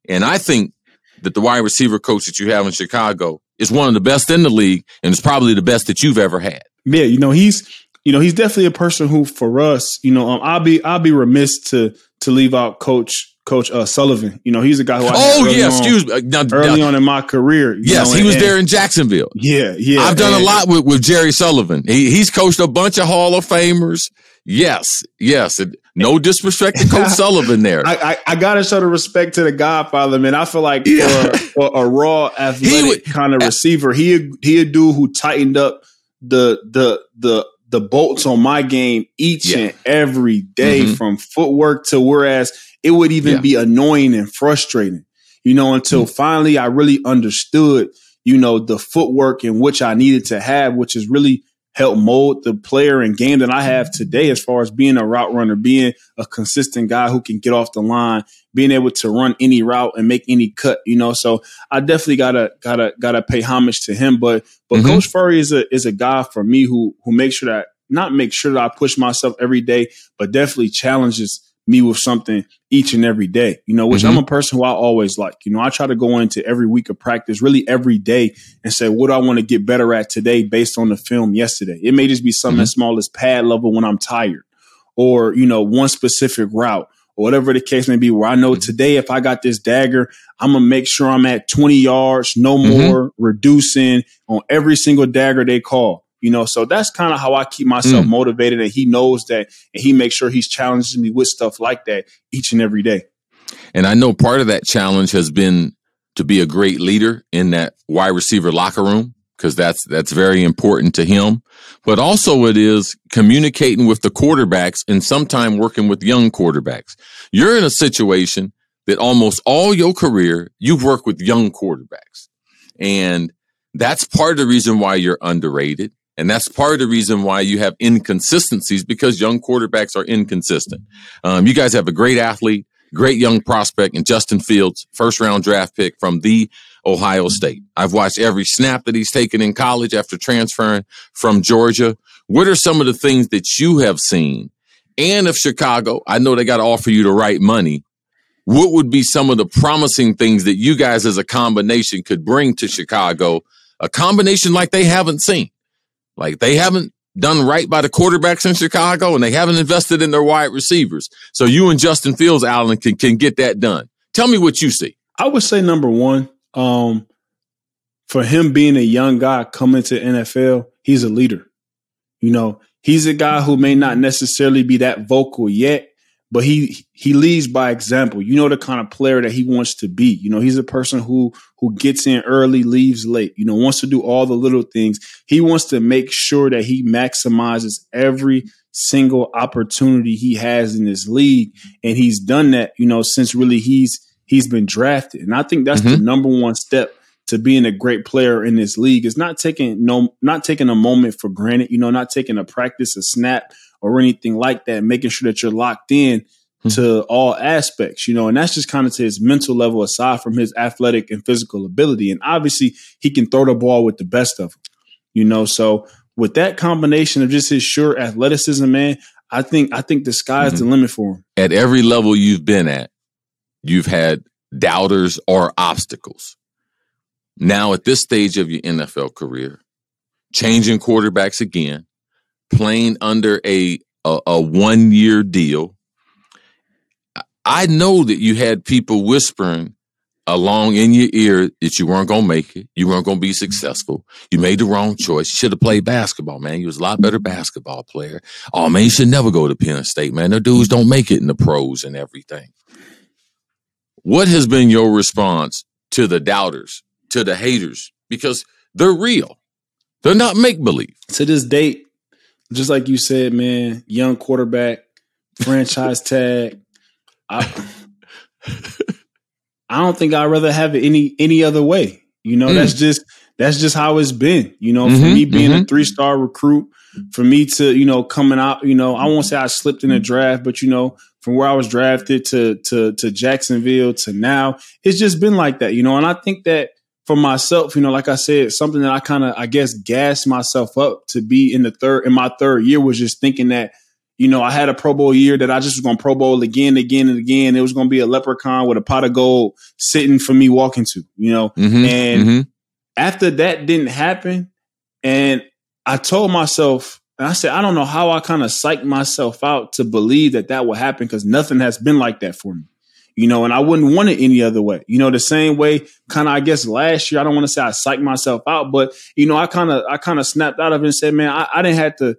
And I think that the wide receiver coach that you have in Chicago is one of the best in the league and it's probably the best that you've ever had. Yeah, you know, he's you know, he's definitely a person who for us, you know, um, I'll be I'll be remiss to to leave out coach Coach uh, Sullivan. You know, he's a guy who I oh yeah, excuse me, now, early now, on in my career. yes, know, he was there in Jacksonville. Yeah, yeah. I've done and, a lot with, with Jerry Sullivan. He, he's coached a bunch of Hall of Famers. Yes, yes. No disrespect to Coach Sullivan there. I, I, I, gotta show the respect to the Godfather, man. I feel like yeah. for, for, a raw athletic would, kind of receiver, he he a dude who tightened up the the the the bolts on my game each yeah. and every day, mm-hmm. from footwork to whereas it would even yeah. be annoying and frustrating, you know, until mm-hmm. finally I really understood, you know, the footwork in which I needed to have, which is really help mold the player and game that I have today as far as being a route runner, being a consistent guy who can get off the line, being able to run any route and make any cut, you know. So I definitely gotta gotta gotta pay homage to him. But but mm-hmm. Coach Furrey is a is a guy for me who who makes sure that not make sure that I push myself every day, but definitely challenges me with something each and every day, you know, which mm-hmm. I'm a person who I always like. You know, I try to go into every week of practice, really every day, and say, what do I want to get better at today based on the film yesterday? It may just be something mm-hmm. as small as pad level when I'm tired, or, you know, one specific route, or whatever the case may be, where I know mm-hmm. today, if I got this dagger, I'm going to make sure I'm at 20 yards, no mm-hmm. more, reducing on every single dagger they call. You know, so that's kind of how I keep myself mm. motivated. And he knows that and he makes sure he's challenging me with stuff like that each and every day. And I know part of that challenge has been to be a great leader in that wide receiver locker room because that's that's very important to him. But also it is communicating with the quarterbacks and sometime working with young quarterbacks. You're in a situation that almost all your career you've worked with young quarterbacks. And that's part of the reason why you're underrated. And that's part of the reason why you have inconsistencies because young quarterbacks are inconsistent. Um, you guys have a great athlete, great young prospect in Justin Fields, first round draft pick from the Ohio State. I've watched every snap that he's taken in college after transferring from Georgia. What are some of the things that you have seen? And if Chicago, I know they got to offer you the right money. What would be some of the promising things that you guys as a combination could bring to Chicago? A combination like they haven't seen. Like they haven't done right by the quarterbacks in Chicago and they haven't invested in their wide receivers. So you and Justin Fields, Allen, can, can get that done. Tell me what you see. I would say number one, um, for him being a young guy coming to NFL, he's a leader. You know, he's a guy who may not necessarily be that vocal yet, but he he leads by example. You know the kind of player that he wants to be. You know, he's a person who who gets in early, leaves late. You know, wants to do all the little things. He wants to make sure that he maximizes every single opportunity he has in this league, and he's done that. You know, since really he's he's been drafted, and I think that's mm-hmm. the number one step to being a great player in this league is not taking no not taking a moment for granted. You know, not taking a practice, a snap or anything like that, making sure that you're locked in hmm. to all aspects, you know, and that's just kind of to his mental level aside from his athletic and physical ability. And obviously he can throw the ball with the best of them, you know. So with that combination of just his sure athleticism, man, I think I think the sky's mm-hmm. the limit for him. At every level you've been at, you've had doubters or obstacles. Now at this stage of your NFL career, changing quarterbacks again, playing under a a, a one year deal. I know that you had people whispering along in your ear that you weren't gonna make it, you weren't gonna be successful, you made the wrong choice. You should have played basketball, man. You was a lot better basketball player. Oh man, you should never go to Penn State, man. The dudes don't make it in the pros and everything. What has been your response to the doubters, to the haters? Because they're real. They're not make believe. To this date, just like you said, man, young quarterback, franchise tag. I, I don't think I'd rather have it any any other way. You know, mm. that's just that's just how it's been. You know, mm-hmm, for me being mm-hmm. a three star recruit, for me to you know coming out, you know, I won't say I slipped in the draft, but you know, from where I was drafted to to to Jacksonville to now, it's just been like that. You know, and I think that for myself, you know, like I said, something that I kind of, I guess, gassed myself up to be in the third, in my third year was just thinking that, you know, I had a Pro Bowl year that I just was going to Pro Bowl again, again, and again. It was going to be a leprechaun with a pot of gold sitting for me walking to, you know. Mm-hmm, and mm-hmm. after that didn't happen, and I told myself, and I said, I don't know how I kind of psyched myself out to believe that that would happen because nothing has been like that for me you know, and I wouldn't want it any other way. You know, the same way, kind of, I guess last year, I don't want to say I psyched myself out, but you know, I kind of, I kind of snapped out of it and said, man, I, I didn't have to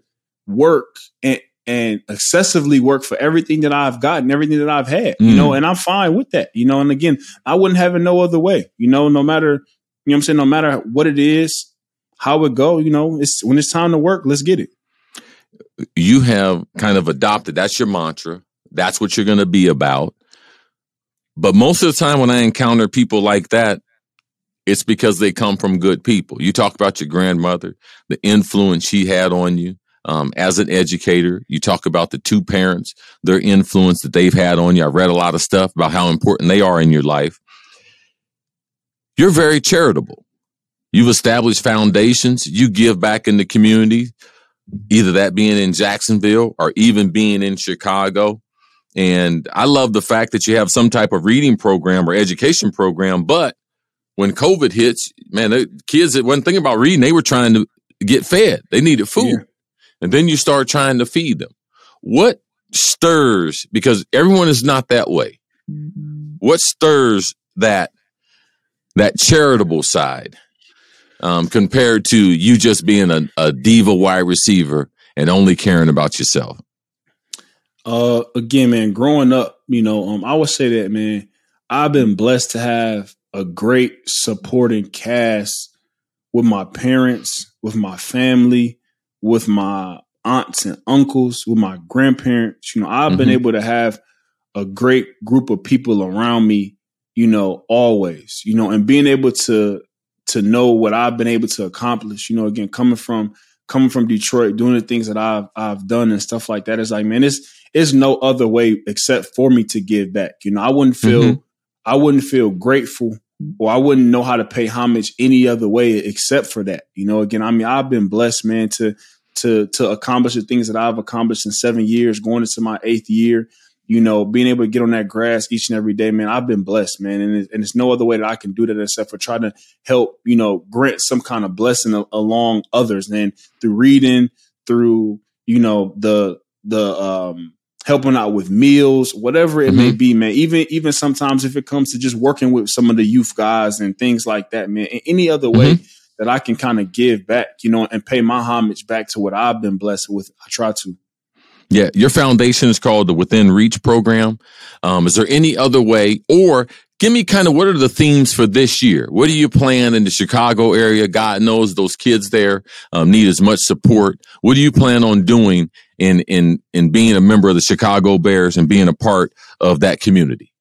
work and, and excessively work for everything that I've gotten, everything that I've had, mm. you know, mm. and I'm fine with that, you know, and again, I wouldn't have it no other way, you know, no matter, you know I'm saying, no matter what it is, how it go, you know, it's when it's time to work, let's get it. You have kind of adopted, that's your mantra. That's what you're going to be about. But most of the time when I encounter people like that, it's because they come from good people. You talk about your grandmother, the influence she had on you um, as an educator. You talk about the two parents, their influence that they've had on you. I read a lot of stuff about how important they are in your life. You're very charitable. You've established foundations. You give back in the community, either that being in Jacksonville or even being in Chicago. And I love the fact that you have some type of reading program or education program. But when COVID hits, man, the kids that wasn't thinking about reading, they were trying to get fed. They needed food. Yeah. And then you start trying to feed them. What stirs, because everyone is not that way. What stirs that, that charitable side, um, compared to you just being a, a diva wide receiver and only caring about yourself? Uh, again, man, growing up, you know, um, I would say that, man, I've been blessed to have a great supporting cast with my parents, with my family, with my aunts and uncles, with my grandparents. You know, I've mm-hmm. been able to have a great group of people around me, you know, always, you know, and being able to to know what I've been able to accomplish, you know, again, coming from coming from Detroit, doing the things that I've I've done and stuff like that is like, man, it's it's no other way except for me to give back. You know, I wouldn't feel mm-hmm. I wouldn't feel grateful or I wouldn't know how to pay homage any other way except for that. You know, again, I mean, I've been blessed, man, to to to accomplish the things that I've accomplished in seven years, going into my eighth year. You know, being able to get on that grass each and every day, man, I've been blessed, man, and, it, and it's no other way that I can do that except for trying to help, you know, grant some kind of blessing a, along others, and through reading, through you know the the um helping out with meals, whatever it mm-hmm. may be, man. Even even sometimes if it comes to just working with some of the youth guys and things like that, man. In any other way mm-hmm. that I can kind of give back, you know, and pay my homage back to what I've been blessed with. I try to. Yeah, your foundation is called the Within Reach program. Um, is there any other way, or give me kind of what are the themes for this year? What do you plan in the Chicago area? God knows those kids there um, need as much support. What do you plan on doing in in in being a member of the Chicago Bears and being a part of that community?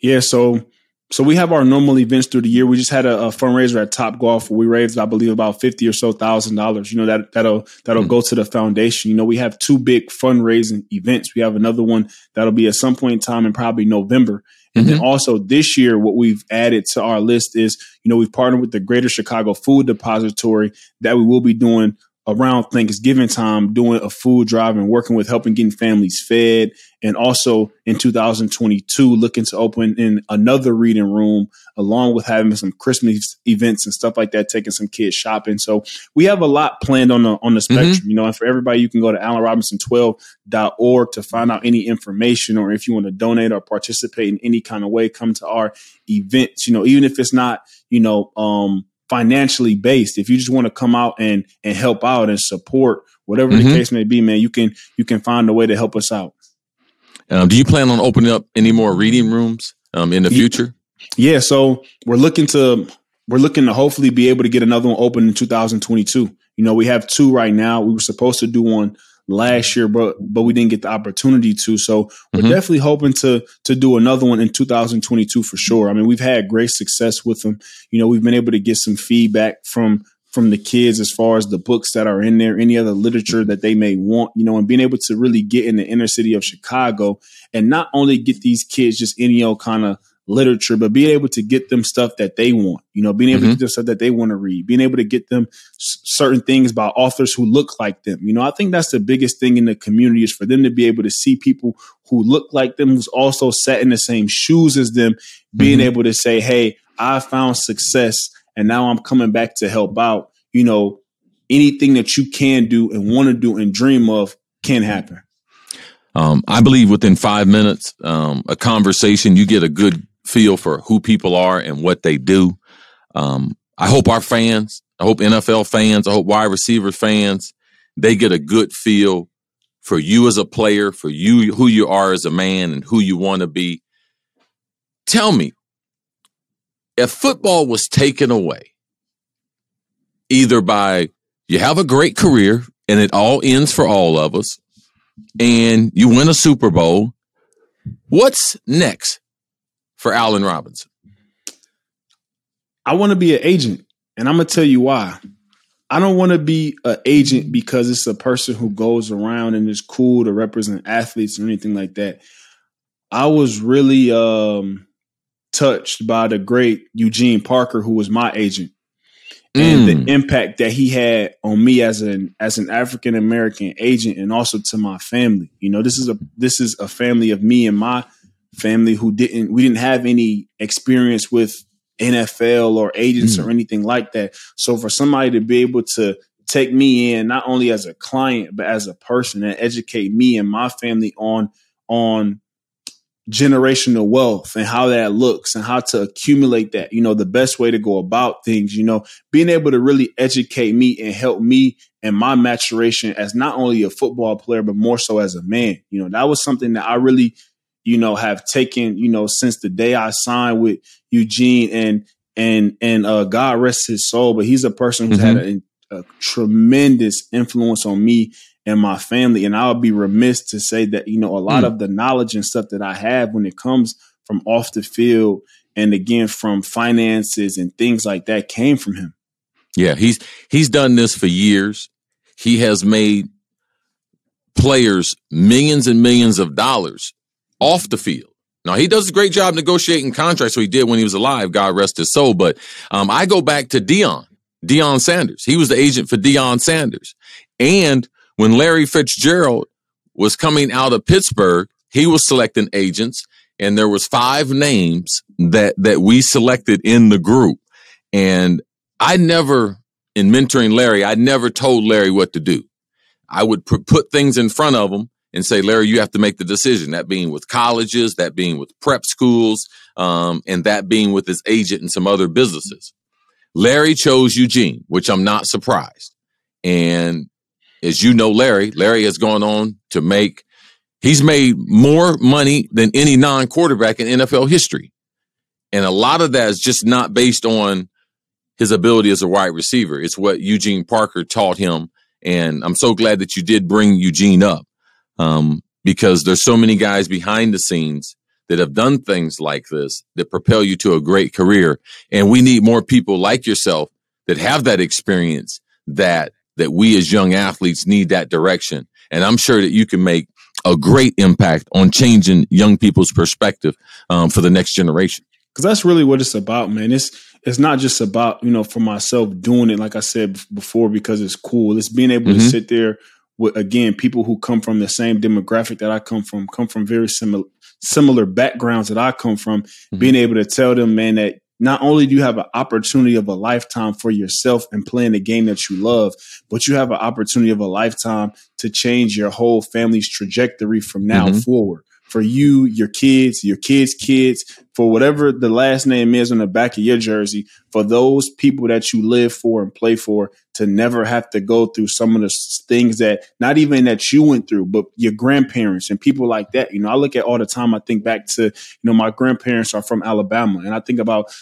Yeah, so so we have our normal events through the year. We just had a, a fundraiser at Top Golf where we raised, I believe, about fifty or so thousand dollars. You know that that'll that'll mm-hmm. go to the foundation. You know, we have two big fundraising events. We have another one that'll be at some point in time in probably November. And mm-hmm. then also this year, what we've added to our list is, you know, we've partnered with the Greater Chicago Food Depository that we will be doing around Thanksgiving time doing a food drive and working with helping getting families fed. And also in 2022, looking to open in another reading room along with having some Christmas events and stuff like that, taking some kids shopping. So we have a lot planned on the on the mm-hmm. spectrum, mm-hmm. you know, and for everybody, you can go to allenrobinson12.org to find out any information or if you want to donate or participate in any kind of way, come to our events, you know, even if it's not, you know, um, financially based. If you just want to come out and and help out and support whatever mm-hmm. the case may be, man, you can you can find a way to help us out. Um, do you plan on opening up any more reading rooms um, in the future? Yeah, so we're looking to we're looking to hopefully be able to get another one open in 2022. You know, we have two right now. We were supposed to do one last year, but but we didn't get the opportunity to. So we're mm-hmm. definitely hoping to to do another one in 2022 for sure. I mean, we've had great success with them. You know, we've been able to get some feedback from from the kids as far as the books that are in there, any other literature that they may want, you know, and being able to really get in the inner city of Chicago and not only get these kids just any old kind of literature, but being able to get them stuff that they want, you know, being able mm-hmm. to get them stuff that they want to read, being able to get them s- certain things by authors who look like them. You know, I think that's the biggest thing in the community is for them to be able to see people who look like them, who's also sat in the same shoes as them, being mm-hmm. able to say, Hey, I found success and now I'm coming back to help out. You know, anything that you can do and want to do and dream of can happen. Um, I believe within five minutes, um, a conversation, you get a good feel for who people are and what they do. Um, I hope our fans, I hope NFL fans, I hope wide receiver fans, they get a good feel for you as a player, for you, who you are as a man, and who you want to be. Tell me, if football was taken away, either by you have a great career and it all ends for all of us, and you win a Super Bowl, what's next for Allen Robinson? I want to be an agent, and I'm gonna tell you why. I don't want to be an agent because it's a person who goes around and is cool to represent athletes or anything like that. I was really um, touched by the great Eugene Parker, who was my agent, and the mm. impact that he had on me as an as an African American agent, and also to my family. You know, this is a this is a family of me and my family who didn't we didn't have any experience with NFL or agents mm. or anything like that. So for somebody to be able to take me in not only as a client but as a person and educate me and my family on on generational wealth and how that looks and how to accumulate that, you know, the best way to go about things, you know, being able to really educate me and help me and my maturation as not only a football player, but more so as a man. You know, that was something that I really you know, have taken, you know, since the day I signed with Eugene and and and uh, God rest his soul, but he's a person who's mm-hmm. had a, a, tremendous influence on me and my family. And I would be remiss to say that, you know, a lot mm. of the knowledge and stuff that I have when it comes from off the field and again from finances and things like that came from him. Yeah, he's he's done this for years. He has made players millions and millions of dollars off the field. Now he does a great job negotiating contracts. So he did when he was alive. God rest his soul. But um, I go back to Deion, Deion Sanders. He was the agent for Deion Sanders. And when Larry Fitzgerald was coming out of Pittsburgh, he was selecting agents, and there was five names that that we selected in the group. And I never, in mentoring Larry, I never told Larry what to do. I would put things in front of him and say, Larry, you have to make the decision. That being with colleges, that being with prep schools, um, and that being with his agent and some other businesses. Larry chose Eugene, which I'm not surprised. And as you know, Larry, Larry has gone on to make, he's made more money than any non quarterback in NFL history. And a lot of that is just not based on his ability as a wide receiver. It's what Eugene Parker taught him. And I'm so glad that you did bring Eugene up um, because there's so many guys behind the scenes that have done things like this that propel you to a great career. And we need more people like yourself that have that experience that that we as young athletes need that direction. And I'm sure that you can make a great impact on changing young people's perspective um, for the next generation. Because that's really what it's about, man. It's it's not just about you know for myself doing it, like I said before, because it's cool. It's being able mm-hmm. to sit there with again people who come from the same demographic that I come from, come from very similar similar backgrounds that I come from, mm-hmm. being able to tell them, man, that not only do you have an opportunity of a lifetime for yourself and playing the game that you love, but you have an opportunity of a lifetime to change your whole family's trajectory from now mm-hmm. forward for you, your kids, your kids' kids, for whatever the last name is on the back of your jersey, for those people that you live for and play for to never have to go through some of the things that not even that you went through, but your grandparents and people like that. You know, I look at all the time, I think back to, you know, my grandparents are from Alabama and I think about,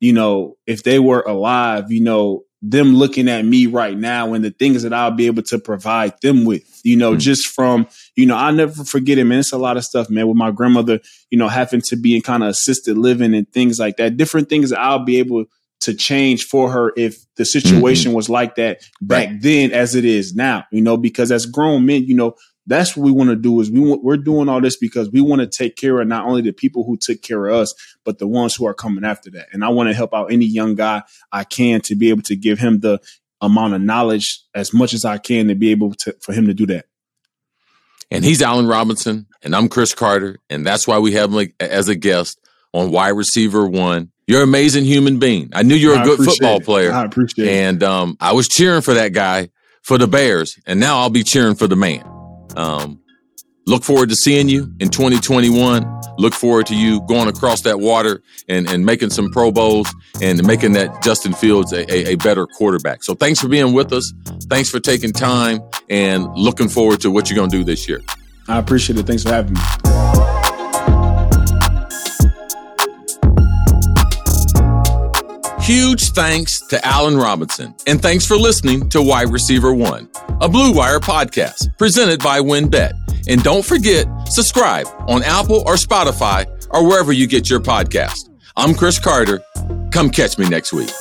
you know, if they were alive, you know, them looking at me right now and the things that I'll be able to provide them with, you know, mm-hmm. just from, you know, I'll never forget it, man. It's a lot of stuff, man, with my grandmother, you know, having to be in kind of assisted living and things like that, different things that I'll be able to change for her if the situation mm-hmm. was like that back right. then as it is now, you know, because as grown men, you know, that's what we want to do is we want, we're doing all this because we want to take care of not only the people who took care of us, but the ones who are coming after that. And I want to help out any young guy I can to be able to give him the amount of knowledge as much as I can to be able to, for him to do that. And he's Allen Robinson and I'm Cris Carter. And that's why we have him as a guest on wide receiver one. You're an amazing human being. I knew you were a good football it. player. I appreciate and, it. And um, I was cheering for that guy for the Bears. And now I'll be cheering for the man. Um, look forward to seeing you in 2021. Look forward to you going across that water and, and making some Pro Bowls and making that Justin Fields a, a, a better quarterback. So thanks for being with us. Thanks for taking time and looking forward to what you're going to do this year. I appreciate it. Thanks for having me. Huge thanks to Allen Robinson, and thanks for listening to Wide Receiver One, a Blue Wire podcast presented by WynnBET. And don't forget, subscribe on Apple or Spotify or wherever you get your podcast. I'm Cris Carter. Come catch me next week.